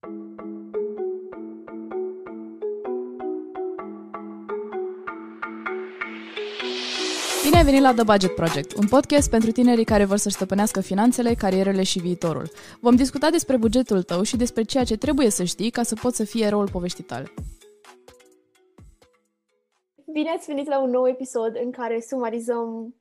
Bine ai venit la The Budget Project, un podcast pentru tinerii care vor să stăpânească finanțele, carierele și viitorul. Vom discuta despre bugetul tău și despre ceea ce trebuie să știi ca să poți să fii eroul poveștii tale. Bine ați venit la un nou episod în care sumarizăm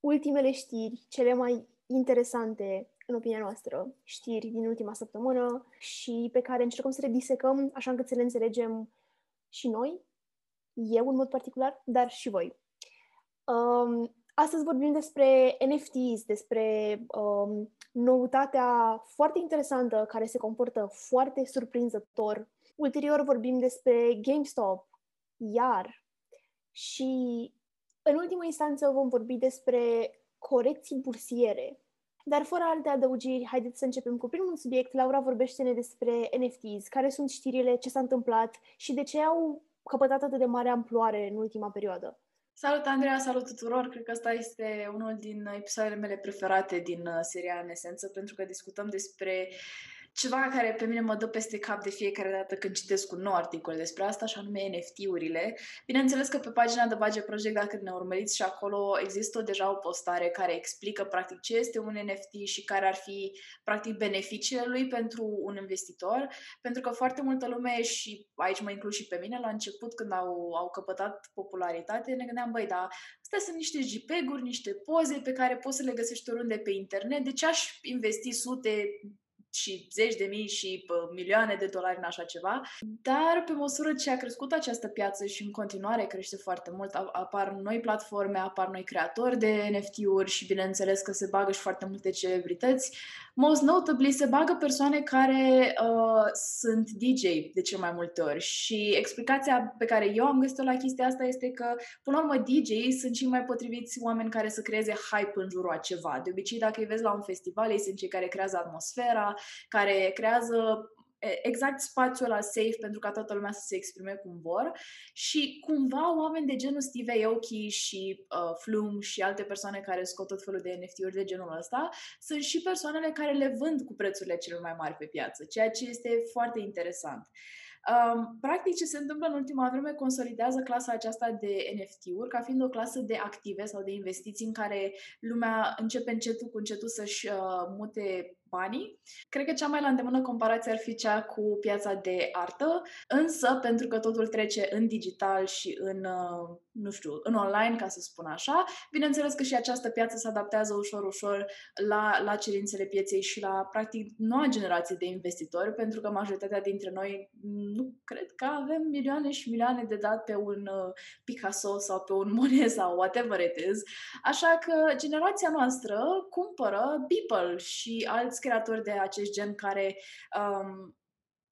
ultimele știri, cele mai interesante, în opinia noastră, știri din ultima săptămână și pe care încercăm să le disecăm așa încât să le înțelegem și noi, eu în mod particular, dar și voi. Um, astăzi vorbim despre NFTs, despre um, noutatea foarte interesantă care se comportă foarte surprinzător. Ulterior vorbim despre GameStop, iar și în ultimă instanță vom vorbi despre corecții bursiere. Dar fără alte adăugiri, haideți să începem cu primul subiect. Laura vorbește-ne despre NFTs, care sunt știrile, ce s-a întâmplat și de ce au căpătat atât de mare amploare în ultima perioadă. Salut, Andreea, salut tuturor! Cred că ăsta este unul din episoadele mele preferate din uh, seria în esență, pentru că discutăm despre ceva care pe mine mă dă peste cap de fiecare dată când citesc un nou articol despre asta, și anume NFT-urile. Bineînțeles că pe pagina de Budget Project, dacă ne urmăriți și acolo, există deja o postare care explică practic ce este un NFT și care ar fi practic beneficiile lui pentru un investitor, pentru că foarte multă lume și aici mă includ și pe mine, la început când au, au căpătat popularitate, ne gândeam, băi, da, astea sunt niște JPEG-uri, niște poze pe care poți să le găsești oriunde pe internet, de ce aș investi sute, și zeci de mii și pă, milioane de dolari în așa ceva, dar pe măsură ce a crescut această piață și în continuare crește foarte mult, apar noi platforme, apar noi creatori de NFT-uri și bineînțeles că se bagă și foarte multe celebrități, most notably se bagă persoane care uh, sunt DJ de cel mai multe ori și explicația pe care eu am găsit-o la chestia asta este că, până la urmă, DJ sunt cei mai potriviți oameni care să creeze hype în jurul a ceva. De obicei, dacă îi vezi la un festival, ei sunt cei care creează atmosfera, care creează exact spațiul ăla safe pentru ca toată lumea să se exprime cum vor și cumva oameni de genul Steve Aoki și uh, Flume și alte persoane care scot tot felul de NFT-uri de genul ăsta sunt și persoanele care le vând cu prețurile cele mai mari pe piață, ceea ce este foarte interesant. Um, practic, ce se întâmplă în ultima vreme consolidează clasa aceasta de NFT-uri ca fiind o clasă de active sau de investiții în care lumea începe încetul cu încetul să-și uh, mute banii. Cred că cea mai la îndemână comparație ar fi cea cu piața de artă, însă pentru că totul trece în digital și în, uh, nu știu, în online, ca să spun așa, bineînțeles că și această piață se adaptează ușor, ușor la, la cerințele pieței și la, practic, noua generație de investitori, pentru că majoritatea dintre noi nu cred că avem milioane și milioane de dat pe un uh, Picasso sau pe un Monet sau whatever it is. Așa că generația noastră cumpără Beeple și alți creatori de acest gen care um,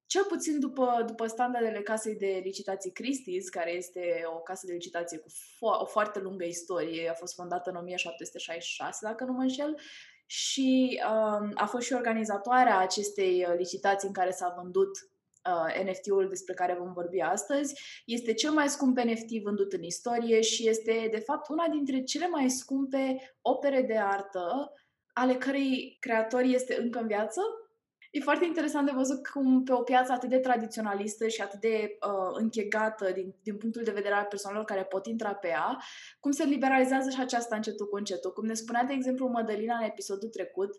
cel puțin după, după standardele casei de licitații Christie's, care este o casă de licitație cu fo- o foarte lungă istorie, a fost fondată în 1766, dacă nu mă înșel, și um, a fost și organizatoarea acestei uh, licitații în care s-a vândut uh, NFT-ul despre care vom vorbi astăzi. Este cel mai scump NFT vândut în istorie și este, de fapt, una dintre cele mai scumpe opere de artă ale cărei creator este încă în viață. E foarte interesant de văzut cum pe o piață atât de tradiționalistă și atât de uh, închegată din, din punctul de vedere al persoanelor care pot intra pe ea, cum se liberalizează și aceasta încetul cu încetul. Cum ne spunea, de exemplu, Mădălina în episodul trecut,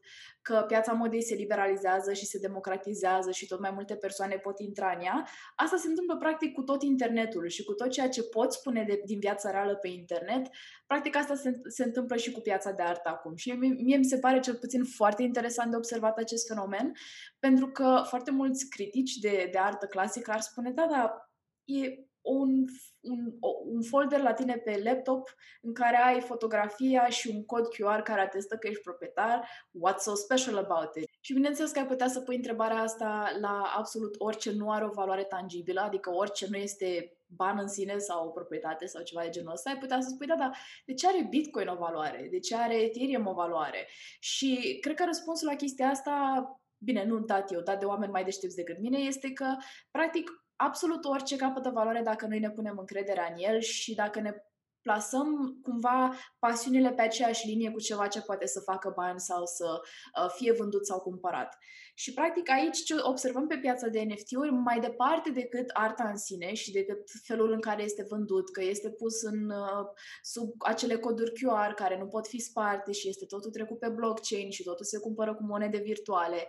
că piața modei se liberalizează și se democratizează și tot mai multe persoane pot intra în ea, asta se întâmplă practic cu tot internetul și cu tot ceea ce poți spune de, din viața reală pe internet. Practic asta se, se întâmplă și cu piața de artă acum. Și mie, mie mi se pare cel puțin foarte interesant de observat acest fenomen, pentru că foarte mulți critici de, de artă clasică ar spune, da, da, e un, un, un folder la tine pe laptop în care ai fotografia și un cod QR care atestă că ești proprietar. What's so special about it? Și bineînțeles că ai putea să pui întrebarea asta la absolut orice nu are o valoare tangibilă, adică orice nu este ban în sine sau o proprietate sau ceva de genul ăsta, ai putea să spui, da, da, de ce are Bitcoin o valoare? De ce are Ethereum o valoare? Și cred că răspunsul la chestia asta bine, nu dat eu, dat de oameni mai deștepți decât mine, este că, practic, absolut orice capătă valoare dacă noi ne punem încrederea în el și dacă ne plasăm cumva pasiunile pe aceeași linie cu ceva ce poate să facă bani sau să uh, fie vândut sau cumpărat. Și practic aici ce observăm pe piața de NFT-uri, mai departe decât arta în sine și decât felul în care este vândut, că este pus în, uh, sub acele coduri QR care nu pot fi sparte și este totul trecut pe blockchain și totul se cumpără cu monede virtuale.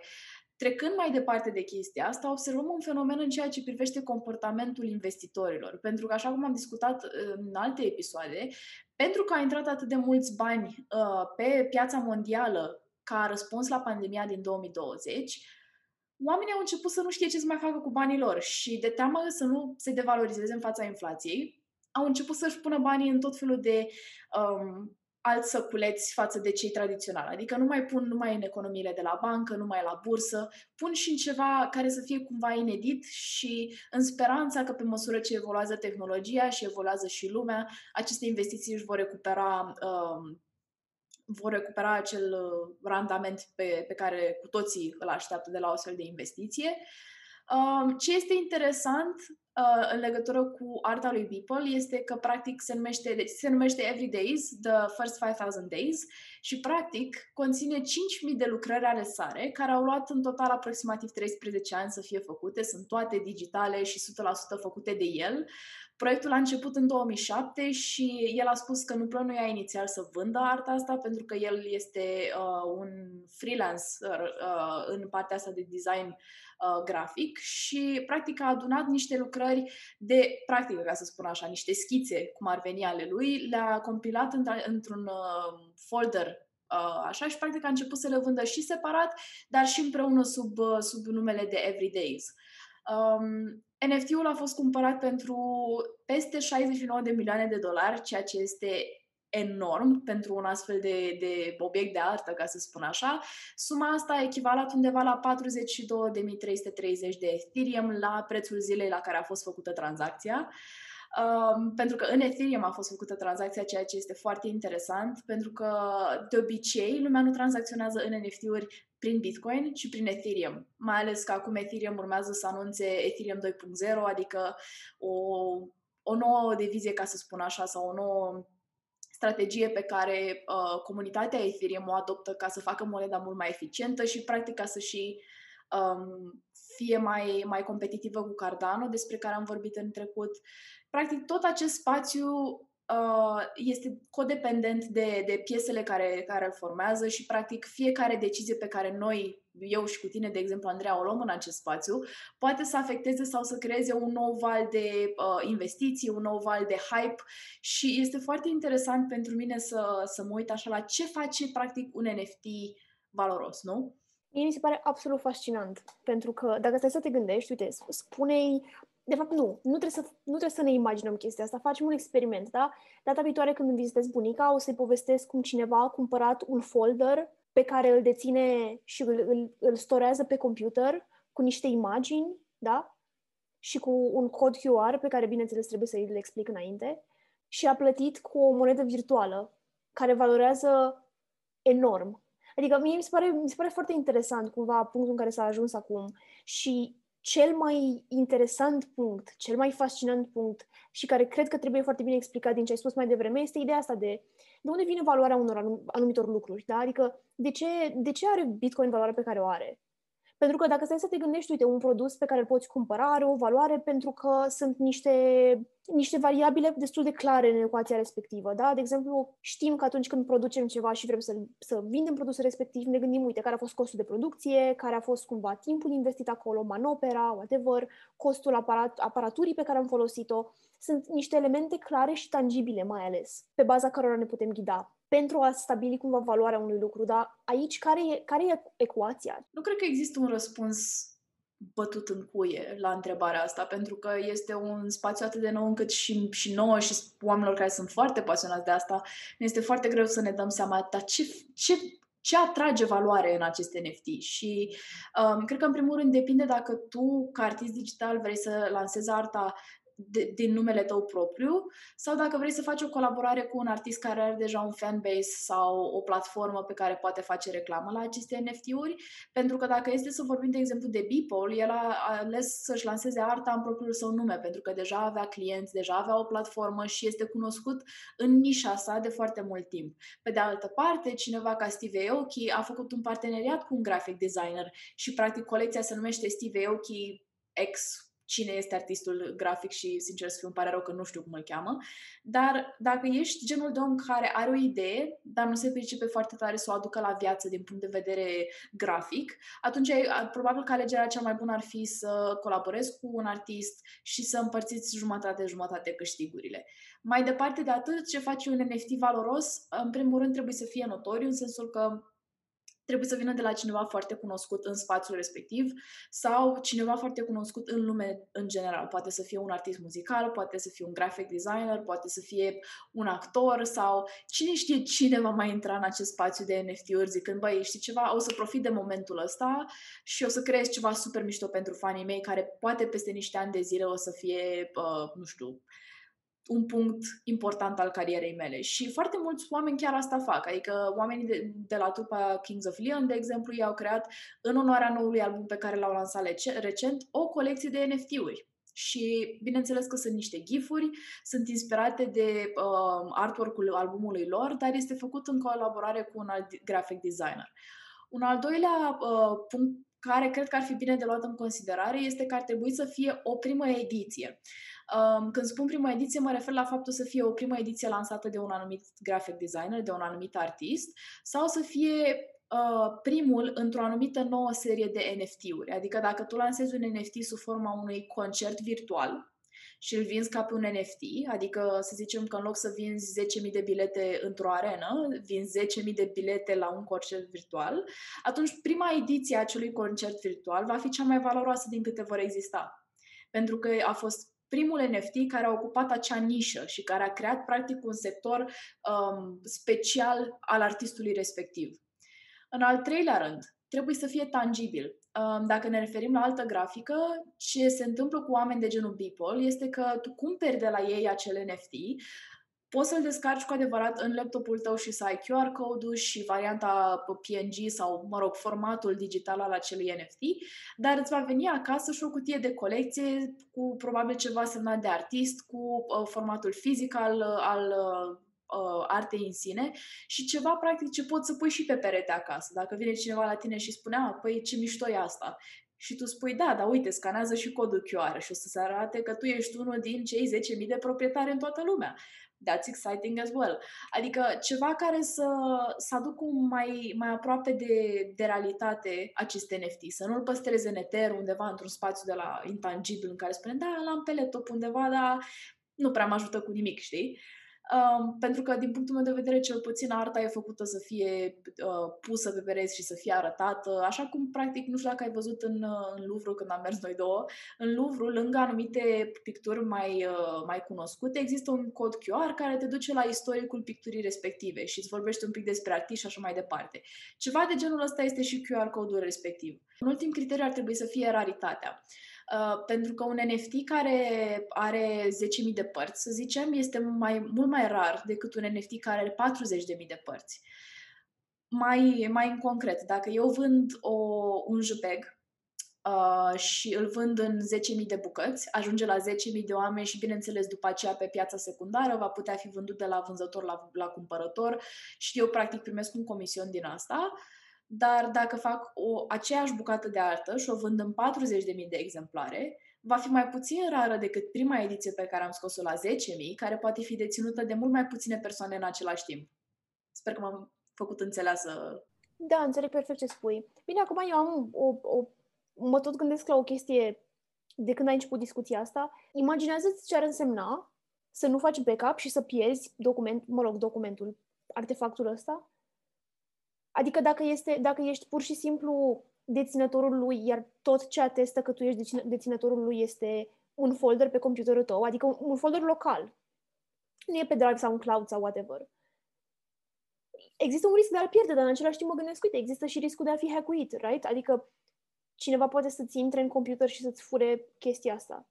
Trecând mai departe de chestia asta, observăm un fenomen în ceea ce privește comportamentul investitorilor. Pentru că, așa cum am discutat uh, în alte episoade, pentru că a intrat atât de mulți bani uh, pe piața mondială ca răspuns la pandemia din 2020, oamenii au început să nu știe ce să mai facă cu banii lor și de teamă să nu se devalorizeze în fața inflației, au început să-și pună banii în tot felul de um, alți săculeți față de cei tradiționali. Adică nu mai pun numai în economiile de la bancă, numai la bursă, pun și în ceva care să fie cumva inedit și în speranța că pe măsură ce evoluează tehnologia și evoluează și lumea, aceste investiții își vor recupera uh, vor recupera acel uh, randament pe, pe care cu toții îl așteaptă de la o astfel de investiție. Um, ce este interesant uh, în legătură cu arta lui Beeple este că practic se numește, deci se numește Every Days, The First 5000 Days și practic conține 5000 de lucrări ale sare care au luat în total aproximativ 13 ani să fie făcute, sunt toate digitale și 100% făcute de el. Proiectul a început în 2007 și el a spus că nu plănuia inițial să vândă arta asta pentru că el este uh, un freelancer uh, în partea asta de design uh, grafic și practic a adunat niște lucrări de practică, ca să spun așa, niște schițe, cum ar veni ale lui, le-a compilat într-un uh, folder uh, așa și practic a început să le vândă și separat, dar și împreună sub, uh, sub numele de Everydays. Um, NFT-ul a fost cumpărat pentru peste 69 de milioane de dolari, ceea ce este enorm pentru un astfel de, de obiect de artă, ca să spun așa. Suma asta a echivalat undeva la 42.330 de Ethereum la prețul zilei la care a fost făcută tranzacția. Um, pentru că în Ethereum a fost făcută tranzacția, ceea ce este foarte interesant, pentru că de obicei lumea nu tranzacționează în NFT-uri prin Bitcoin și prin Ethereum. Mai ales că acum Ethereum urmează să anunțe Ethereum 2.0, adică o, o nouă divizie, ca să spun așa, sau o nouă strategie pe care uh, comunitatea Ethereum o adoptă ca să facă moneda mult mai eficientă și practic ca să și um, fie mai, mai competitivă cu Cardano, despre care am vorbit în trecut. Practic tot acest spațiu uh, este codependent de, de piesele care, care îl formează și, practic, fiecare decizie pe care noi, eu și cu tine, de exemplu, Andreea, o luăm în acest spațiu, poate să afecteze sau să creeze un nou val de uh, investiții, un nou val de hype și este foarte interesant pentru mine să, să mă uit așa la ce face, practic, un NFT valoros, nu? Mie mi se pare absolut fascinant, pentru că dacă stai să te gândești, uite, spune de fapt, nu. Nu trebuie, să, nu trebuie să ne imaginăm chestia asta. Facem un experiment, da? Data viitoare când îmi vizitez bunica, o să-i povestesc cum cineva a cumpărat un folder pe care îl deține și îl, îl, îl storează pe computer cu niște imagini, da? Și cu un cod QR pe care, bineînțeles, trebuie să îl explic înainte. Și a plătit cu o monedă virtuală care valorează enorm. Adică mie mi se pare, mi se pare foarte interesant cumva punctul în care s-a ajuns acum și cel mai interesant punct, cel mai fascinant punct și care cred că trebuie foarte bine explicat din ce ai spus mai devreme este ideea asta de de unde vine valoarea unor anumitor lucruri, da? Adică de ce, de ce are Bitcoin valoarea pe care o are? Pentru că dacă stai să te gândești, uite, un produs pe care îl poți cumpăra are o valoare pentru că sunt niște, niște variabile destul de clare în ecuația respectivă. Da? De exemplu, știm că atunci când producem ceva și vrem să, să vindem produsul respectiv, ne gândim, uite, care a fost costul de producție, care a fost cumva timpul investit acolo, manopera, whatever, costul aparat, aparaturii pe care am folosit-o. Sunt niște elemente clare și tangibile, mai ales, pe baza cărora ne putem ghida pentru a stabili cumva valoarea unui lucru. Dar aici, care e, care e ecuația? Nu cred că există un răspuns bătut în cuie la întrebarea asta, pentru că este un spațiu atât de nou încât și, și nouă și oamenilor care sunt foarte pasionați de asta, ne este foarte greu să ne dăm seama, dar ce, ce, ce atrage valoare în aceste NFT și um, cred că în primul rând depinde dacă tu, ca artist digital, vrei să lansezi arta de, din numele tău propriu sau dacă vrei să faci o colaborare cu un artist care are deja un fanbase sau o platformă pe care poate face reclamă la aceste NFT-uri, pentru că dacă este să vorbim de exemplu de Beeple, el a ales să-și lanseze arta în propriul său nume, pentru că deja avea clienți, deja avea o platformă și este cunoscut în nișa sa de foarte mult timp. Pe de altă parte, cineva ca Steve Aoki a făcut un parteneriat cu un graphic designer și practic colecția se numește Steve Aoki X cine este artistul grafic și, sincer să fiu, îmi pare rău că nu știu cum îl cheamă, dar dacă ești genul de om care are o idee, dar nu se pricepe foarte tare să o aducă la viață din punct de vedere grafic, atunci probabil că alegerea cea mai bună ar fi să colaborezi cu un artist și să împărțiți jumătate-jumătate câștigurile. Mai departe de atât, ce face un NFT valoros, în primul rând trebuie să fie notoriu, în sensul că trebuie să vină de la cineva foarte cunoscut în spațiul respectiv sau cineva foarte cunoscut în lume în general. Poate să fie un artist muzical, poate să fie un graphic designer, poate să fie un actor sau cine știe cine va mai intra în acest spațiu de NFT-uri zicând, băi, știi ceva, o să profit de momentul ăsta și o să creez ceva super mișto pentru fanii mei care poate peste niște ani de zile o să fie, uh, nu știu, un punct important al carierei mele. Și foarte mulți oameni chiar asta fac. Adică oamenii de, de la trupa Kings of Leon, de exemplu, i-au creat în onoarea noului album pe care l-au lansat recent o colecție de NFT-uri. Și bineînțeles că sunt niște gifuri, sunt inspirate de uh, artwork-ul albumului lor, dar este făcut în colaborare cu un alt graphic designer. Un al doilea uh, punct care cred că ar fi bine de luat în considerare este că ar trebui să fie o primă ediție. Când spun prima ediție, mă refer la faptul să fie o primă ediție lansată de un anumit graphic designer, de un anumit artist, sau să fie uh, primul într-o anumită nouă serie de NFT-uri. Adică dacă tu lansezi un NFT sub forma unui concert virtual, și îl vinzi ca pe un NFT, adică să zicem că în loc să vinzi 10.000 de bilete într-o arenă, vinzi 10.000 de bilete la un concert virtual, atunci prima ediție a acelui concert virtual va fi cea mai valoroasă din câte vor exista. Pentru că a fost primul NFT care a ocupat acea nișă și care a creat practic un sector um, special al artistului respectiv. În al treilea rând, trebuie să fie tangibil. Um, dacă ne referim la altă grafică, ce se întâmplă cu oameni de genul Beeple este că tu cumperi de la ei acel NFT, poți să-l descarci cu adevărat în laptopul tău și să ai QR code-ul și varianta PNG sau, mă rog, formatul digital al acelui NFT, dar îți va veni acasă și o cutie de colecție cu probabil ceva semnat de artist, cu uh, formatul fizic al, al uh, artei în sine și ceva practic ce poți să pui și pe perete acasă. Dacă vine cineva la tine și spune, a, păi ce mișto e asta, și tu spui, da, dar uite, scanează și codul QR și o să se arate că tu ești unul din cei 10.000 de proprietari în toată lumea that's exciting as well. Adică ceva care să, să aducă mai, mai aproape de, de realitate acest NFT, să nu-l păstreze în eter undeva într-un spațiu de la intangibil în care spune, da, l-am pe laptop undeva, dar nu prea mă ajută cu nimic, știi? Um, pentru că, din punctul meu de vedere, cel puțin arta e făcută să fie uh, pusă pe pereți și să fie arătată, așa cum, practic, nu știu dacă ai văzut în, uh, în Louvre când am mers noi două, în Louvre, lângă anumite picturi mai, uh, mai cunoscute, există un cod QR care te duce la istoricul picturii respective și îți vorbește un pic despre artist și așa mai departe. Ceva de genul ăsta este și QR codul respectiv. Un ultim criteriu ar trebui să fie raritatea. Uh, pentru că un NFT care are 10.000 de părți, să zicem, este mai, mult mai rar decât un NFT care are 40.000 de părți. Mai, mai în concret, dacă eu vând o, un JPEG uh, și îl vând în 10.000 de bucăți, ajunge la 10.000 de oameni și, bineînțeles, după aceea pe piața secundară va putea fi vândut de la vânzător la, la cumpărător și eu, practic, primesc un comision din asta. Uh, dar dacă fac o aceeași bucată de artă și o vând în 40.000 de exemplare, va fi mai puțin rară decât prima ediție pe care am scos-o la 10.000, care poate fi deținută de mult mai puține persoane în același timp. Sper că m-am făcut înțeleasă. Da, înțeleg perfect ce spui. Bine, acum eu am o, o mă tot gândesc la o chestie de când ai început discuția asta. Imaginează-ți ce ar însemna să nu faci backup și să pierzi document, mă rog, documentul, artefactul ăsta Adică dacă, este, dacă ești pur și simplu deținătorul lui, iar tot ce atestă că tu ești deținătorul lui este un folder pe computerul tău, adică un, un folder local. Nu e pe Drive sau un cloud sau whatever. Există un risc de a-l pierde, dar în același timp mă gândesc, uite, există și riscul de a fi hackuit, right? Adică cineva poate să-ți intre în computer și să-ți fure chestia asta.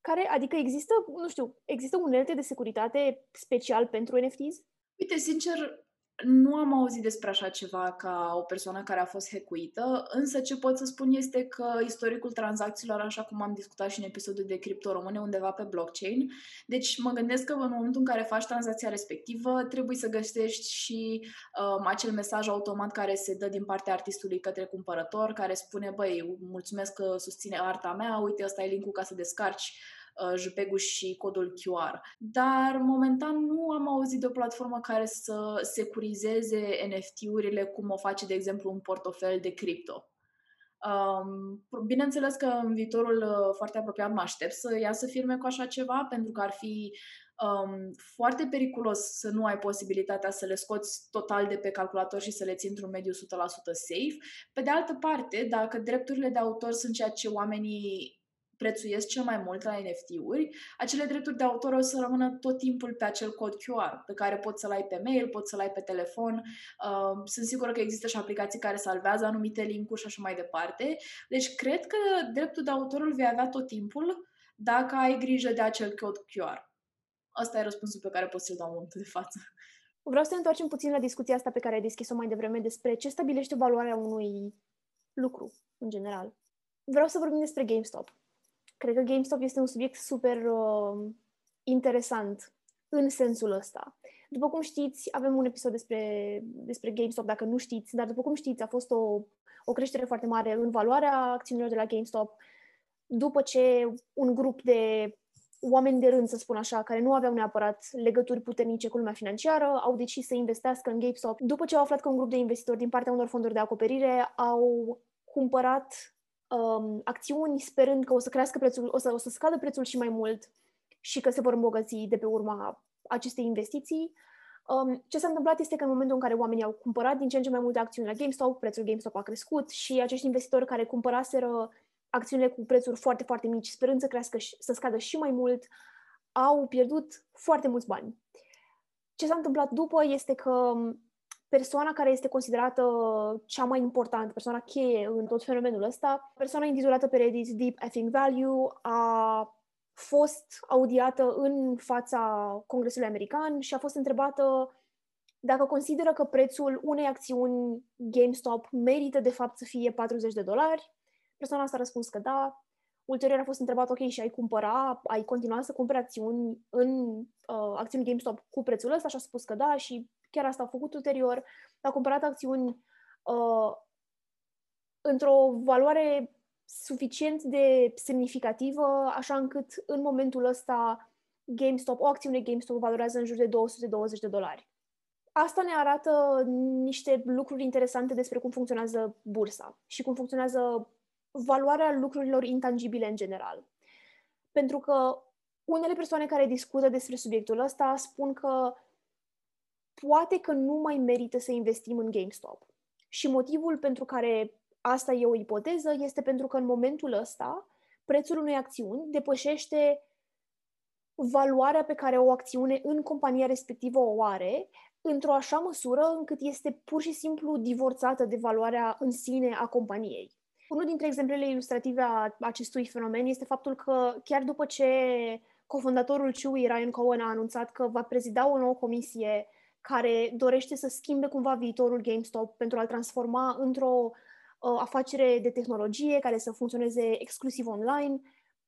Care, adică există, nu știu, există unelte de securitate special pentru NFTs? Uite, sincer, nu am auzit despre așa ceva ca o persoană care a fost hackuită, însă ce pot să spun este că istoricul tranzacțiilor, așa cum am discutat și în episodul de cripto, rămâne undeva pe blockchain. Deci mă gândesc că în momentul în care faci tranzacția respectivă, trebuie să găsești și um, acel mesaj automat care se dă din partea artistului către cumpărător, care spune, băi, mulțumesc că susține arta mea, uite, ăsta e linkul ca să descarci Uh, JPEG-ul și codul QR. Dar momentan nu am auzit de o platformă care să securizeze NFT-urile cum o face, de exemplu, un portofel de cripto. Um, bineînțeles că în viitorul uh, foarte apropiat mă aștept să iasă firme cu așa ceva, pentru că ar fi um, foarte periculos să nu ai posibilitatea să le scoți total de pe calculator și să le ții într-un mediu 100% safe. Pe de altă parte, dacă drepturile de autor sunt ceea ce oamenii prețuiesc cel mai mult la NFT-uri, acele drepturi de autor o să rămână tot timpul pe acel cod QR, pe care poți să-l ai pe mail, poți să-l ai pe telefon. Uh, sunt sigură că există și aplicații care salvează anumite linkuri și așa mai departe. Deci cred că dreptul de autor îl vei avea tot timpul dacă ai grijă de acel cod QR. Asta e răspunsul pe care pot să-l dau în momentul de față. Vreau să ne întoarcem puțin la discuția asta pe care ai deschis-o mai devreme despre ce stabilește valoarea unui lucru, în general. Vreau să vorbim despre GameStop. Cred că GameStop este un subiect super uh, interesant în sensul ăsta. După cum știți, avem un episod despre, despre GameStop, dacă nu știți, dar după cum știți, a fost o, o creștere foarte mare în valoarea acțiunilor de la GameStop după ce un grup de oameni de rând, să spun așa, care nu aveau neapărat legături puternice cu lumea financiară, au decis să investească în GameStop după ce au aflat că un grup de investitori din partea unor fonduri de acoperire au cumpărat um, acțiuni sperând că o să crească prețul, o să, o să scadă prețul și mai mult și că se vor îmbogăți de pe urma acestei investiții. Um, ce s-a întâmplat este că în momentul în care oamenii au cumpărat din ce în ce mai multe acțiuni la GameStop, prețul GameStop a crescut și acești investitori care cumpăraseră acțiunile cu prețuri foarte, foarte mici, sperând să crească și, să scadă și mai mult, au pierdut foarte mulți bani. Ce s-a întâmplat după este că persoana care este considerată cea mai importantă, persoana cheie în tot fenomenul ăsta, persoana intitulată pe Reddit Deep Effing Value, a fost audiată în fața Congresului American și a fost întrebată dacă consideră că prețul unei acțiuni GameStop merită de fapt să fie 40 de dolari. Persoana asta a răspuns că da. Ulterior a fost întrebat, ok, și ai cumpăra, ai continua să cumperi acțiuni în uh, acțiuni GameStop cu prețul ăsta? Și a spus că da și chiar asta a făcut ulterior, a cumpărat acțiuni uh, într-o valoare suficient de semnificativă, așa încât în momentul ăsta GameStop, o acțiune GameStop valorează în jur de 220 de dolari. Asta ne arată niște lucruri interesante despre cum funcționează bursa și cum funcționează valoarea lucrurilor intangibile în general. Pentru că unele persoane care discută despre subiectul ăsta spun că poate că nu mai merită să investim în GameStop. Și motivul pentru care asta e o ipoteză este pentru că în momentul ăsta prețul unei acțiuni depășește valoarea pe care o acțiune în compania respectivă o are într-o așa măsură încât este pur și simplu divorțată de valoarea în sine a companiei. Unul dintre exemplele ilustrative a acestui fenomen este faptul că chiar după ce cofondatorul Chewy, Ryan Cohen, a anunțat că va prezida o nouă comisie care dorește să schimbe cumva viitorul GameStop pentru a-l transforma într-o uh, afacere de tehnologie care să funcționeze exclusiv online,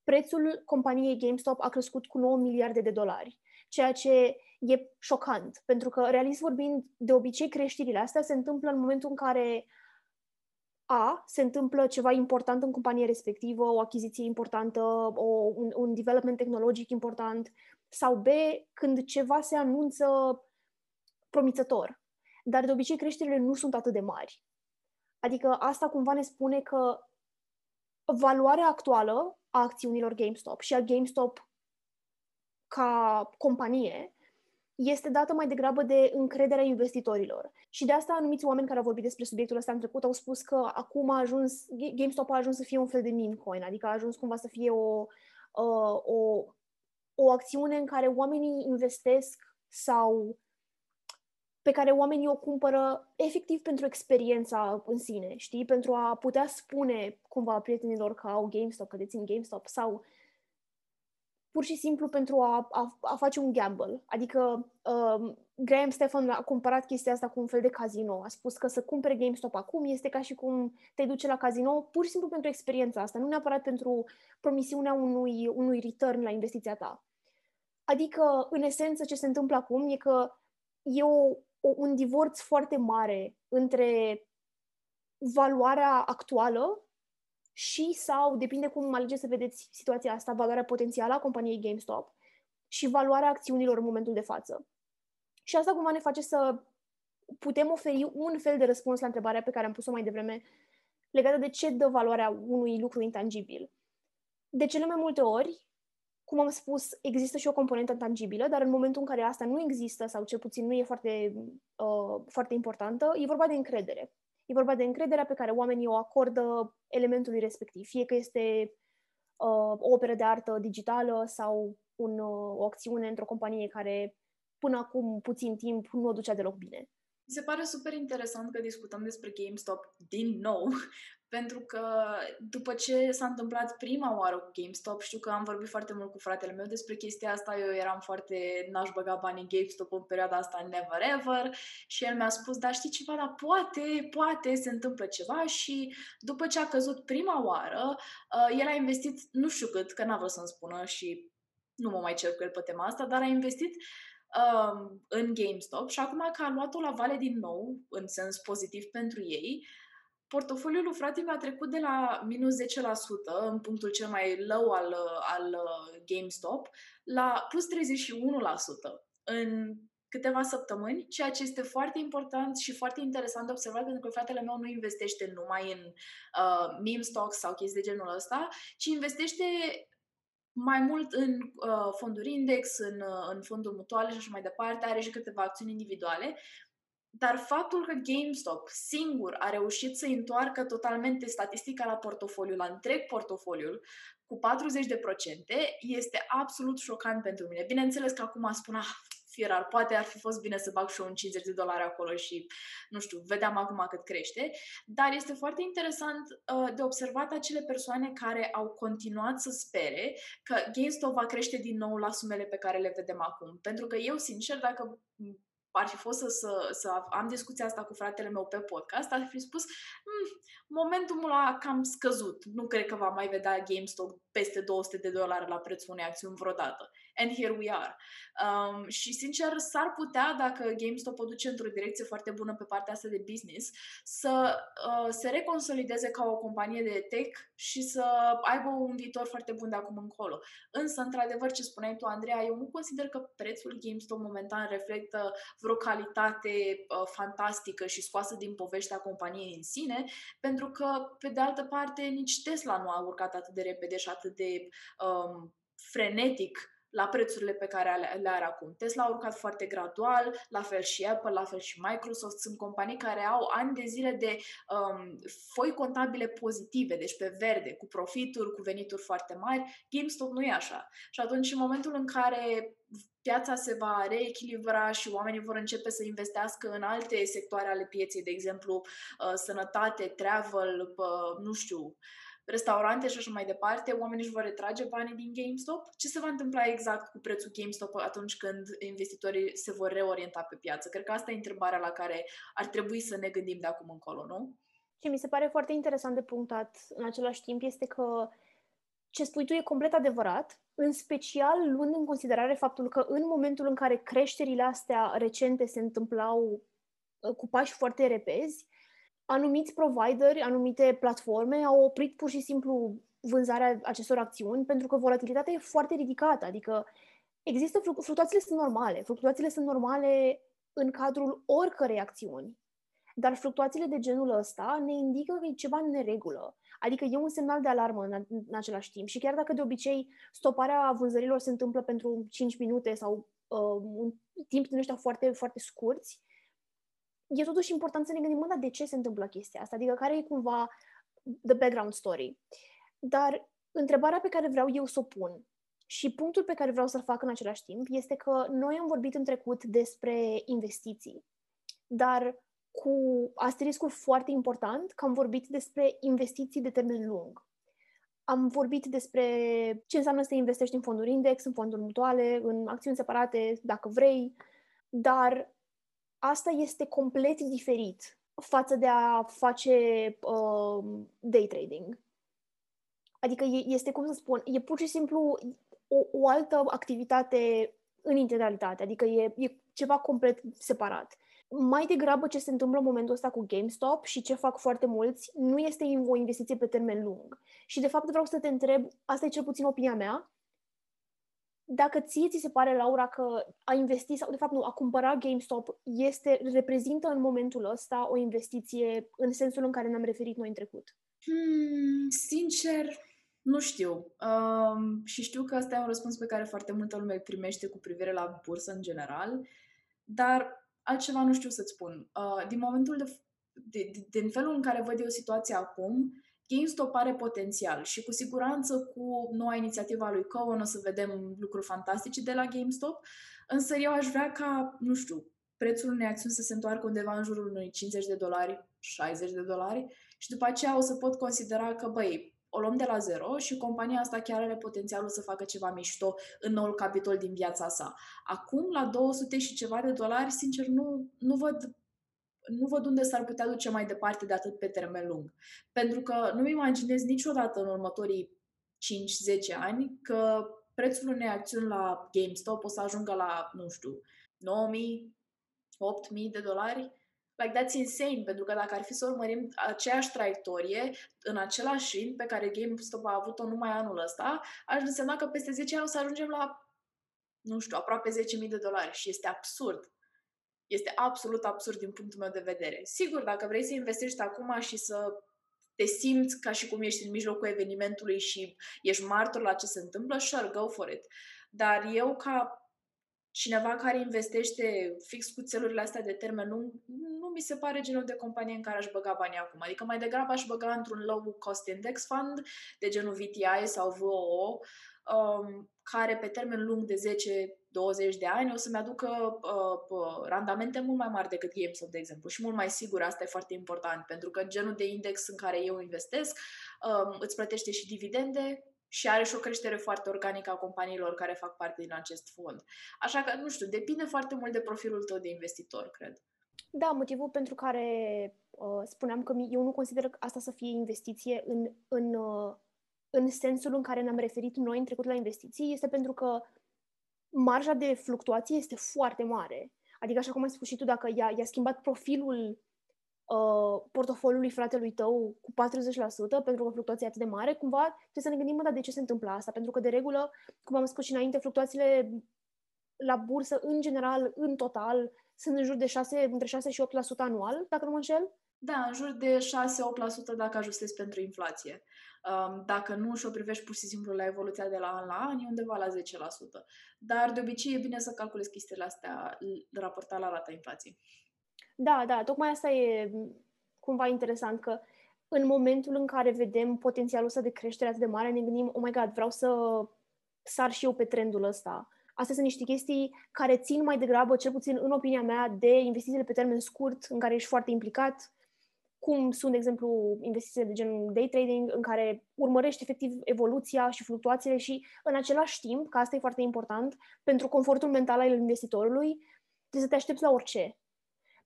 prețul companiei GameStop a crescut cu 9 miliarde de dolari, ceea ce e șocant, pentru că, realist vorbind, de obicei creșterile astea se întâmplă în momentul în care a, se întâmplă ceva important în compania respectivă, o achiziție importantă, o, un, un development tehnologic important, sau B, când ceva se anunță promițător. Dar de obicei creșterile nu sunt atât de mari. Adică asta cumva ne spune că valoarea actuală a acțiunilor GameStop și a GameStop ca companie este dată mai degrabă de încrederea investitorilor. Și de asta anumiți oameni care au vorbit despre subiectul ăsta în trecut au spus că acum a ajuns, GameStop a ajuns să fie un fel de meme coin, adică a ajuns cumva să fie o, uh, o, o acțiune în care oamenii investesc sau pe care oamenii o cumpără efectiv pentru experiența în sine, știi? Pentru a putea spune cumva prietenilor că au GameStop, că dețin GameStop sau pur și simplu pentru a, a, a face un gamble. Adică uh, Graham Stefan a comparat chestia asta cu un fel de casino. A spus că să cumpere GameStop acum este ca și cum te duce la casino pur și simplu pentru experiența asta, nu neapărat pentru promisiunea unui, unui return la investiția ta. Adică, în esență, ce se întâmplă acum e că e o, o, un divorț foarte mare între valoarea actuală și sau, depinde cum alegeți să vedeți situația asta, valoarea potențială a companiei GameStop și valoarea acțiunilor în momentul de față. Și asta cumva ne face să putem oferi un fel de răspuns la întrebarea pe care am pus-o mai devreme legată de ce dă valoarea unui lucru intangibil. De cele mai multe ori, cum am spus, există și o componentă tangibilă, dar în momentul în care asta nu există sau cel puțin nu e foarte, uh, foarte importantă, e vorba de încredere. E vorba de încrederea pe care oamenii o acordă elementului respectiv, fie că este uh, o operă de artă digitală sau un, uh, o acțiune într-o companie care până acum puțin timp nu o ducea deloc bine. Mi se pare super interesant că discutăm despre GameStop din nou, pentru că după ce s-a întâmplat prima oară cu GameStop, știu că am vorbit foarte mult cu fratele meu despre chestia asta, eu eram foarte, n-aș băga bani în GameStop în perioada asta, never ever, și el mi-a spus, da știi ceva, dar poate, poate se întâmplă ceva. Și după ce a căzut prima oară, uh, el a investit, nu știu cât, că n-a vrut să-mi spună și nu mă mai cer cu el pe tema asta, dar a investit um, în GameStop și acum că a luat-o la vale din nou, în sens pozitiv pentru ei, portofoliul lui frate mi-a trecut de la minus 10% în punctul cel mai low al, al uh, GameStop la plus 31% în câteva săptămâni, ceea ce este foarte important și foarte interesant de observat pentru că fratele meu nu investește numai în uh, meme stocks sau chestii de genul ăsta, ci investește mai mult în uh, fonduri index, în, uh, în fonduri mutuale și așa mai departe, are și câteva acțiuni individuale, dar faptul că GameStop singur a reușit să întoarcă totalmente statistica la portofoliu, la întreg portofoliul, cu 40%, este absolut șocant pentru mine. Bineînțeles că acum spun, ah, fierar. Poate ar fi fost bine să bag și un 50 de dolari acolo și, nu știu, vedeam acum cât crește. Dar este foarte interesant uh, de observat acele persoane care au continuat să spere că GameStop va crește din nou la sumele pe care le vedem acum. Pentru că eu, sincer, dacă ar fi fost să, să, să am discuția asta cu fratele meu pe podcast, ar fi spus mm, momentul a cam scăzut. Nu cred că va mai vedea GameStop peste 200 de dolari la prețul unei acțiuni vreodată. And here we are. Um, și, sincer, s-ar putea, dacă GameStop o duce într-o direcție foarte bună pe partea asta de business, să uh, se reconsolideze ca o companie de tech și să aibă un viitor foarte bun de acum încolo. Însă, într-adevăr, ce spuneai tu, Andreea, eu nu consider că prețul GameStop momentan reflectă vreo calitate uh, fantastică și scoasă din povestea companiei în sine, pentru că, pe de altă parte, nici Tesla nu a urcat atât de repede și atât de um, frenetic la prețurile pe care le are acum. Tesla a urcat foarte gradual, la fel și Apple, la fel și Microsoft. Sunt companii care au ani de zile de um, foi contabile pozitive, deci pe verde, cu profituri, cu venituri foarte mari. GameStop nu e așa. Și atunci, în momentul în care piața se va reechilibra și oamenii vor începe să investească în alte sectoare ale pieței, de exemplu, uh, sănătate, travel, nu știu, restaurante și așa mai departe, oamenii își vor retrage banii din GameStop? Ce se va întâmpla exact cu prețul GameStop atunci când investitorii se vor reorienta pe piață? Cred că asta e întrebarea la care ar trebui să ne gândim de acum încolo, nu? Ce mi se pare foarte interesant de punctat în același timp este că ce spui tu e complet adevărat, în special luând în considerare faptul că în momentul în care creșterile astea recente se întâmplau uh, cu pași foarte repezi, anumiți provideri, anumite platforme au oprit pur și simplu vânzarea acestor acțiuni pentru că volatilitatea e foarte ridicată, adică există fluctuațiile sunt normale, fluctuațiile sunt normale în cadrul oricărei acțiuni, dar fluctuațiile de genul ăsta ne indică că e ceva în neregulă. Adică e un semnal de alarmă în, în același timp. Și chiar dacă de obicei stoparea vânzărilor se întâmplă pentru 5 minute sau uh, un timp din ăștia foarte, foarte scurți, e totuși important să ne gândim, mă, de ce se întâmplă chestia asta? Adică care e cumva the background story? Dar întrebarea pe care vreau eu să o pun și punctul pe care vreau să-l fac în același timp este că noi am vorbit în trecut despre investiții, dar cu asteriscul foarte important că am vorbit despre investiții de termen lung. Am vorbit despre ce înseamnă să te investești în fonduri index, în fonduri mutuale, în acțiuni separate, dacă vrei, dar asta este complet diferit față de a face uh, day trading. Adică este, cum să spun, e pur și simplu o, o altă activitate în integralitate, adică e, e ceva complet separat. Mai degrabă ce se întâmplă în momentul ăsta cu GameStop și ce fac foarte mulți, nu este o investiție pe termen lung. Și de fapt vreau să te întreb, asta e cel puțin opinia mea, dacă ție ți se pare, Laura, că a investi sau, de fapt, nu, a cumpăra GameStop este, reprezintă în momentul ăsta o investiție în sensul în care ne-am referit noi în trecut? Hmm, sincer, nu știu. Um, și știu că asta e un răspuns pe care foarte multă lume îl primește cu privire la bursă în general, dar altceva nu știu să-ți spun. Uh, din momentul de, de, de, din felul în care văd eu situația acum, GameStop are potențial și cu siguranță cu noua inițiativă a lui Cohen o să vedem lucruri fantastice de la GameStop, însă eu aș vrea ca, nu știu, prețul unei acțiuni să se întoarcă undeva în jurul unui 50 de dolari, 60 de dolari și după aceea o să pot considera că, băi, o luăm de la zero și compania asta chiar are potențialul să facă ceva mișto în noul capitol din viața sa. Acum, la 200 și ceva de dolari, sincer, nu, nu văd nu văd unde s-ar putea duce mai departe de atât pe termen lung. Pentru că nu-mi imaginez niciodată în următorii 5-10 ani că prețul unei acțiuni la GameStop o să ajungă la, nu știu, 9.000, 8.000 de dolari. Like, that's insane, pentru că dacă ar fi să urmărim aceeași traiectorie în același ritm pe care GameStop a avut-o numai anul ăsta, ar însemna că peste 10 ani o să ajungem la, nu știu, aproape 10.000 de dolari și este absurd. Este absolut absurd din punctul meu de vedere. Sigur, dacă vrei să investești acum și să te simți ca și cum ești în mijlocul evenimentului și ești martor la ce se întâmplă, sure, go for it. Dar eu, ca cineva care investește fix cu țelurile astea de termen lung, nu mi se pare genul de companie în care aș băga banii acum. Adică mai degrabă aș băga într-un low cost index fund de genul VTI sau VOO, um, care pe termen lung de 10-20 de ani o să-mi aducă uh, randamente mult mai mari decât GameStop, de exemplu, și mult mai sigur, asta e foarte important, pentru că genul de index în care eu investesc um, îți plătește și dividende, și are și o creștere foarte organică a companiilor care fac parte din acest fond. Așa că, nu știu, depinde foarte mult de profilul tău de investitor, cred. Da, motivul pentru care uh, spuneam că eu nu consider asta să fie investiție în, în uh, în sensul în care ne-am referit noi în trecut la investiții este pentru că marja de fluctuație este foarte mare. Adică, așa cum ai spus și tu, dacă i-a, i-a schimbat profilul uh, portofoliului fratelui tău cu 40% pentru că fluctuația e atât de mare, cumva trebuie să ne gândim, mă, dar de ce se întâmplă asta? Pentru că, de regulă, cum am spus și înainte, fluctuațiile la bursă, în general, în total, sunt în jur de 6, între 6 și 8% anual, dacă nu mă înșel. Da, în jur de 6-8% dacă ajustezi pentru inflație. Um, dacă nu și o privești pur și simplu la evoluția de la an la an, e undeva la 10%. Dar de obicei e bine să calculezi chestiile astea raportat la rata inflației. Da, da, tocmai asta e cumva interesant, că în momentul în care vedem potențialul ăsta de creștere atât de mare, ne gândim, oh my god, vreau să sar și eu pe trendul ăsta. Astea sunt niște chestii care țin mai degrabă, cel puțin în opinia mea, de investițiile pe termen scurt, în care ești foarte implicat, cum sunt, de exemplu, investițiile de genul day trading, în care urmărești efectiv evoluția și fluctuațiile și, în același timp, că asta e foarte important, pentru confortul mental al investitorului, trebuie să te aștepți la orice.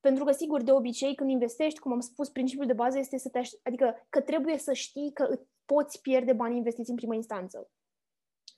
Pentru că, sigur, de obicei, când investești, cum am spus, principiul de bază este să te aș- adică că trebuie să știi că poți pierde bani investiți în primă instanță.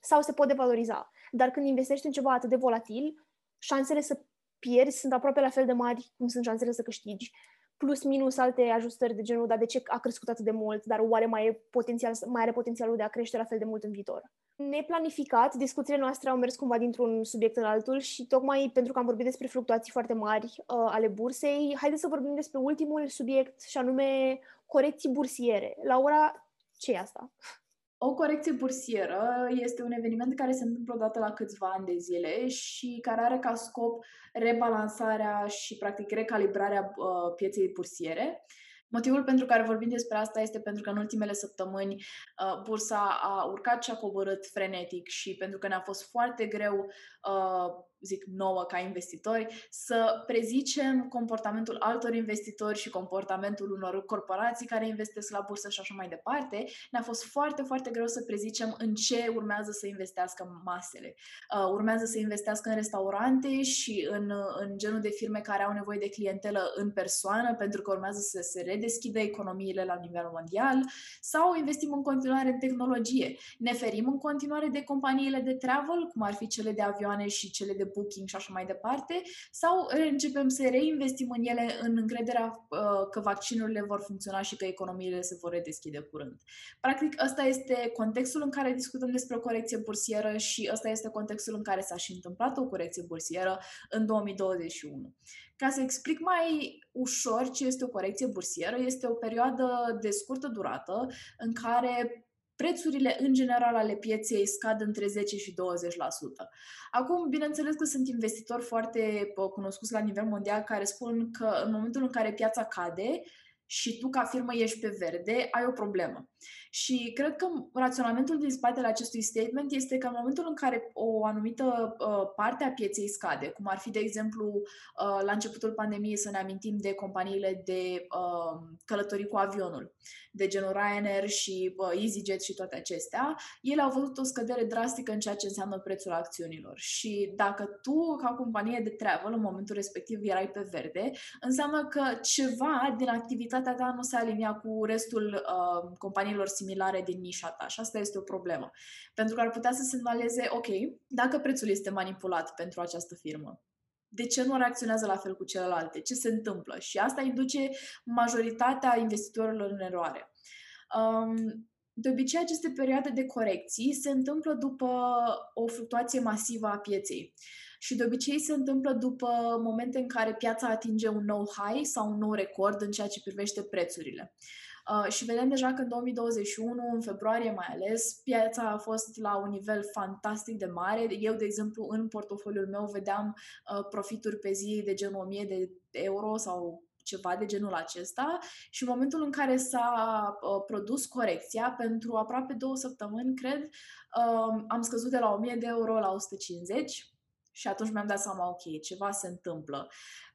Sau se pot devaloriza. Dar când investești în ceva atât de volatil, șansele să pierzi sunt aproape la fel de mari cum sunt șansele să câștigi plus minus alte ajustări de genul, dar de ce a crescut atât de mult, dar oare mai, e potențial, mai are potențialul de a crește la fel de mult în viitor. Neplanificat, discuțiile noastre au mers cumva dintr-un subiect în altul și tocmai pentru că am vorbit despre fluctuații foarte mari uh, ale bursei, haideți să vorbim despre ultimul subiect și anume corecții bursiere. Laura, ce e asta? O corecție bursieră este un eveniment care se întâmplă odată la câțiva ani de zile și care are ca scop rebalansarea și, practic, recalibrarea uh, pieței bursiere. Motivul pentru care vorbim despre asta este pentru că în ultimele săptămâni uh, bursa a urcat și a coborât frenetic și pentru că ne-a fost foarte greu uh, zic nouă ca investitori, să prezicem comportamentul altor investitori și comportamentul unor corporații care investesc la bursă și așa mai departe, ne-a fost foarte, foarte greu să prezicem în ce urmează să investească masele. Uh, urmează să investească în restaurante și în, în genul de firme care au nevoie de clientelă în persoană, pentru că urmează să se redeschidă economiile la nivel mondial, sau investim în continuare în tehnologie. Ne ferim în continuare de companiile de travel, cum ar fi cele de avioane și cele de booking și așa mai departe, sau începem să reinvestim în ele în încrederea uh, că vaccinurile vor funcționa și că economiile se vor redeschide curând. Practic, ăsta este contextul în care discutăm despre o corecție bursieră și ăsta este contextul în care s-a și întâmplat o corecție bursieră în 2021. Ca să explic mai ușor ce este o corecție bursieră, este o perioadă de scurtă durată în care prețurile în general ale pieței scad între 10 și 20%. Acum, bineînțeles că sunt investitori foarte cunoscuți la nivel mondial care spun că în momentul în care piața cade, și tu ca firmă ești pe verde, ai o problemă. Și cred că raționamentul din spatele acestui statement este că în momentul în care o anumită uh, parte a pieței scade, cum ar fi, de exemplu, uh, la începutul pandemiei să ne amintim de companiile de uh, călătorii cu avionul, de genul Ryanair și uh, EasyJet și toate acestea, ele au văzut o scădere drastică în ceea ce înseamnă prețul acțiunilor. Și dacă tu, ca companie de travel, în momentul respectiv erai pe verde, înseamnă că ceva din activitatea ta nu se alinia cu restul uh, companiilor similare din nișa ta și asta este o problemă. Pentru că ar putea să semnaleze, ok, dacă prețul este manipulat pentru această firmă, de ce nu reacționează la fel cu celelalte? Ce se întâmplă? Și asta induce majoritatea investitorilor în eroare. Um, de obicei, aceste perioade de corecții se întâmplă după o fluctuație masivă a pieței. Și de obicei se întâmplă după momente în care piața atinge un nou high sau un nou record în ceea ce privește prețurile. Uh, și vedem deja că în 2021, în februarie mai ales, piața a fost la un nivel fantastic de mare. Eu, de exemplu, în portofoliul meu vedeam uh, profituri pe zi de genul 1000 de euro sau ceva de genul acesta și în momentul în care s-a uh, produs corecția, pentru aproape două săptămâni, cred, uh, am scăzut de la 1000 de euro la 150 și atunci mi-am dat seama, ok, ceva se întâmplă.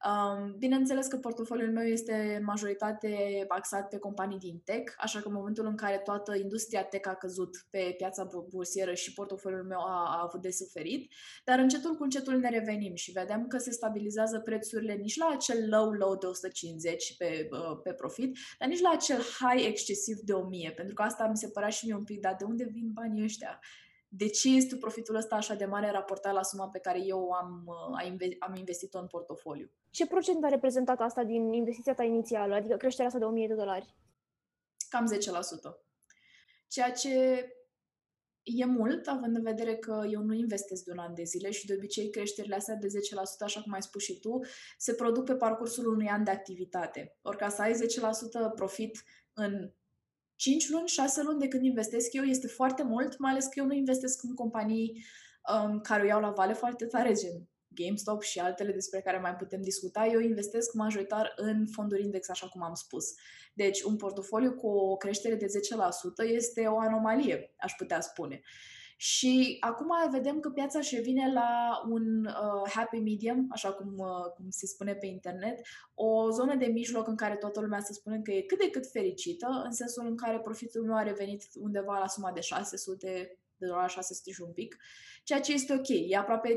Um, bineînțeles că portofoliul meu este în majoritate axat pe companii din tech, așa că în momentul în care toată industria tech a căzut pe piața bursieră și portofoliul meu a, a avut de suferit, dar încetul cu încetul ne revenim și vedem că se stabilizează prețurile nici la acel low low de 150 pe, uh, pe profit, dar nici la acel high excesiv de 1000, pentru că asta mi se părea și mie un pic, dar de unde vin banii ăștia? De ce este profitul ăsta așa de mare raportat la suma pe care eu am, uh, am investit-o în portofoliu. Ce procent a reprezentat asta din investiția ta inițială, adică creșterea asta de 1000 de dolari? Cam 10%. Ceea ce e mult, având în vedere că eu nu investesc de un an de zile și de obicei creșterile astea de 10%, așa cum ai spus și tu, se produc pe parcursul unui an de activitate. Ori ca să ai 10% profit în 5 luni, 6 luni de când investesc eu este foarte mult, mai ales că eu nu investesc în companii um, care o iau la vale foarte tare, gen GameStop și altele despre care mai putem discuta. Eu investesc majoritar în fonduri index, așa cum am spus. Deci, un portofoliu cu o creștere de 10% este o anomalie, aș putea spune. Și acum vedem că piața și vine la un uh, happy medium, așa cum, uh, cum se spune pe internet, o zonă de mijloc în care toată lumea să spune că e cât de cât fericită, în sensul în care profitul meu a revenit undeva la suma de 600 de dolari, 600 și un pic, ceea ce este ok, e aproape 50%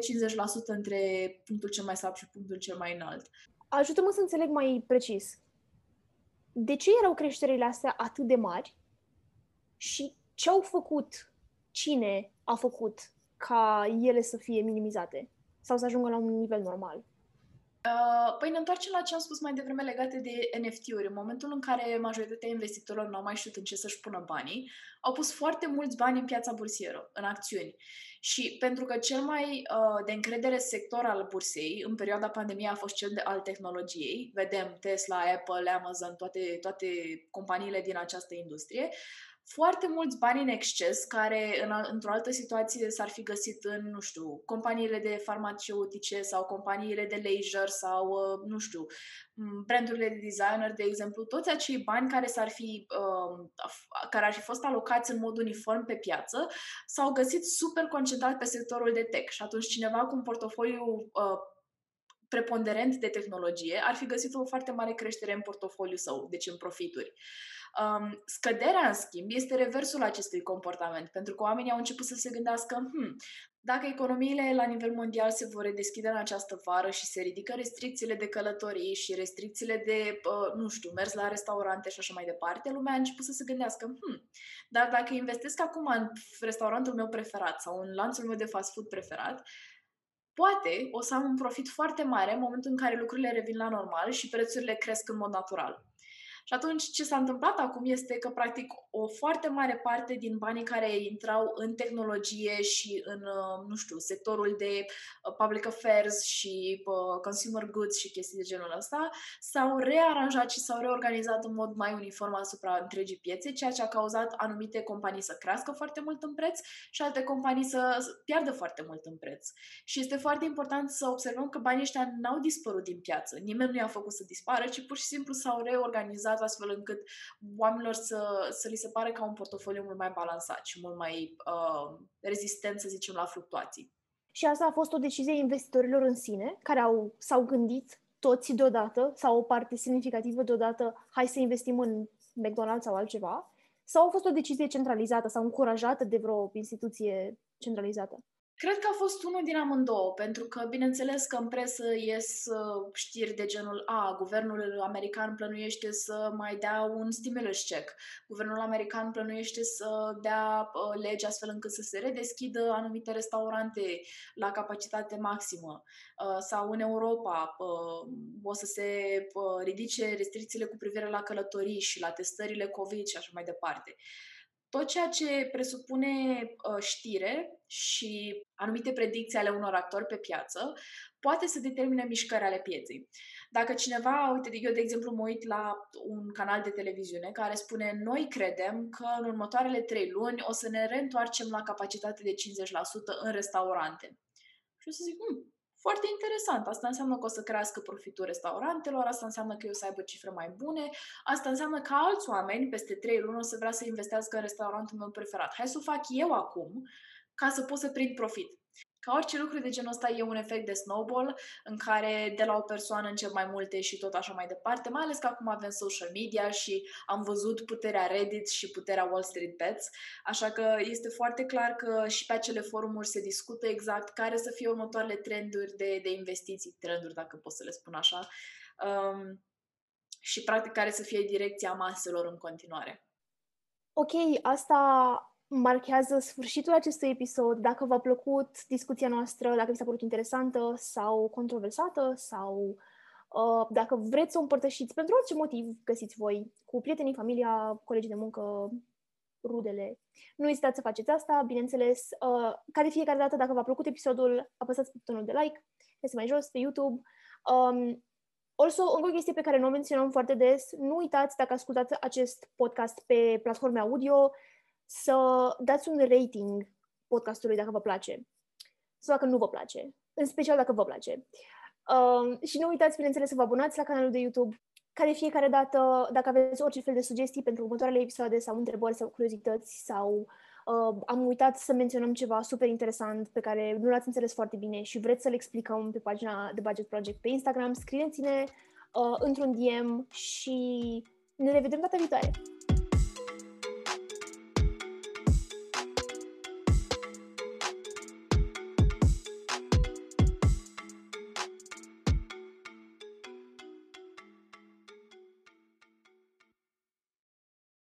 între punctul cel mai slab și punctul cel mai înalt. Ajută-mă să înțeleg mai precis. De ce erau creșterile astea atât de mari și ce au făcut cine a făcut ca ele să fie minimizate sau să ajungă la un nivel normal? Uh, păi ne întoarcem la ce am spus mai devreme legate de NFT-uri. În momentul în care majoritatea investitorilor nu au mai știut în ce să-și pună banii, au pus foarte mulți bani în piața bursieră, în acțiuni. Și pentru că cel mai uh, de încredere sector al bursei în perioada pandemiei a fost cel de, al tehnologiei, vedem Tesla, Apple, Amazon, toate, toate companiile din această industrie, foarte mulți bani în exces care în, într-o altă situație s-ar fi găsit în, nu știu, companiile de farmaceutice sau companiile de leisure sau, uh, nu știu, brandurile de designer, de exemplu, toți acei bani care s-ar fi, uh, care ar fi fost alocați în mod uniform pe piață, s-au găsit super concentrat pe sectorul de tech și atunci cineva cu un portofoliu uh, preponderent de tehnologie ar fi găsit o foarte mare creștere în portofoliu său, deci în profituri. Um, scăderea, în schimb, este reversul acestui comportament, pentru că oamenii au început să se gândească, hmm, dacă economiile la nivel mondial se vor redeschide în această vară și se ridică restricțiile de călătorii și restricțiile de, uh, nu știu, mers la restaurante și așa mai departe, lumea a început să se gândească, hmm, dar dacă investesc acum în restaurantul meu preferat sau în lanțul meu de fast food preferat, poate o să am un profit foarte mare în momentul în care lucrurile revin la normal și prețurile cresc în mod natural. Și atunci ce s-a întâmplat acum este că, practic, o foarte mare parte din banii care intrau în tehnologie și în, uh, nu știu, sectorul de uh, public affairs și uh, consumer goods și chestii de genul ăsta, s-au rearanjat și s-au reorganizat în mod mai uniform asupra întregii piețe, ceea ce a cauzat anumite companii să crească foarte mult în preț și alte companii să piardă foarte mult în preț. Și este foarte important să observăm că banii ăștia n-au dispărut din piață. Nimeni nu i-a făcut să dispară, ci pur și simplu s-au reorganizat structurat astfel încât oamenilor să, să li se pare ca un portofoliu mult mai balansat și mult mai uh, rezistent, să zicem, la fluctuații. Și asta a fost o decizie a investitorilor în sine, care au, s-au gândit toți deodată, sau o parte semnificativă deodată, hai să investim în McDonald's sau altceva, sau a fost o decizie centralizată sau încurajată de vreo instituție centralizată? Cred că a fost unul din amândouă, pentru că, bineînțeles că în presă ies uh, știri de genul A, guvernul american plănuiește să mai dea un stimulus check, guvernul american plănuiește să dea uh, legi astfel încât să se redeschidă anumite restaurante la capacitate maximă, uh, sau în Europa o să se ridice restricțiile cu privire la călătorii și la testările COVID și așa mai departe tot ceea ce presupune uh, știre și anumite predicții ale unor actori pe piață poate să determine mișcări ale pieței. Dacă cineva, uite, eu de exemplu mă uit la un canal de televiziune care spune noi credem că în următoarele trei luni o să ne reîntoarcem la capacitate de 50% în restaurante. Și o să zic, hm, foarte interesant. Asta înseamnă că o să crească profitul restaurantelor, asta înseamnă că eu să aibă cifre mai bune, asta înseamnă că alți oameni peste 3 luni o să vrea să investească în restaurantul meu preferat. Hai să o fac eu acum ca să pot să prind profit. Ca orice lucru de genul ăsta e un efect de snowball în care de la o persoană încep mai multe și tot așa mai departe, mai ales că acum avem social media și am văzut puterea Reddit și puterea Wall Street Bets, așa că este foarte clar că și pe acele forumuri se discută exact care să fie următoarele trenduri de, de investiții, trenduri dacă pot să le spun așa, um, și practic care să fie direcția maselor în continuare. Ok, asta marchează sfârșitul acestui episod. Dacă v-a plăcut discuția noastră, dacă vi s-a părut interesantă sau controversată sau uh, dacă vreți să o împărtășiți pentru orice motiv găsiți voi cu prietenii, familia, colegii de muncă, rudele. Nu ezitați să faceți asta, bineînțeles. Uh, ca de fiecare dată, dacă v-a plăcut episodul, apăsați butonul de like, este mai jos, pe YouTube. Um, Also, încă o chestie pe care nu o menționăm foarte des, nu uitați dacă ascultați acest podcast pe platforme audio, să dați un rating podcastului dacă vă place sau dacă nu vă place, în special dacă vă place. Uh, și nu uitați, bineînțeles, să vă abonați la canalul de YouTube, ca de fiecare dată, dacă aveți orice fel de sugestii pentru următoarele episoade sau întrebări sau curiozități sau uh, am uitat să menționăm ceva super interesant pe care nu l-ați înțeles foarte bine și vreți să-l explicăm pe pagina de Budget Project pe Instagram, scrieți-ne uh, într-un DM și ne revedem data viitoare!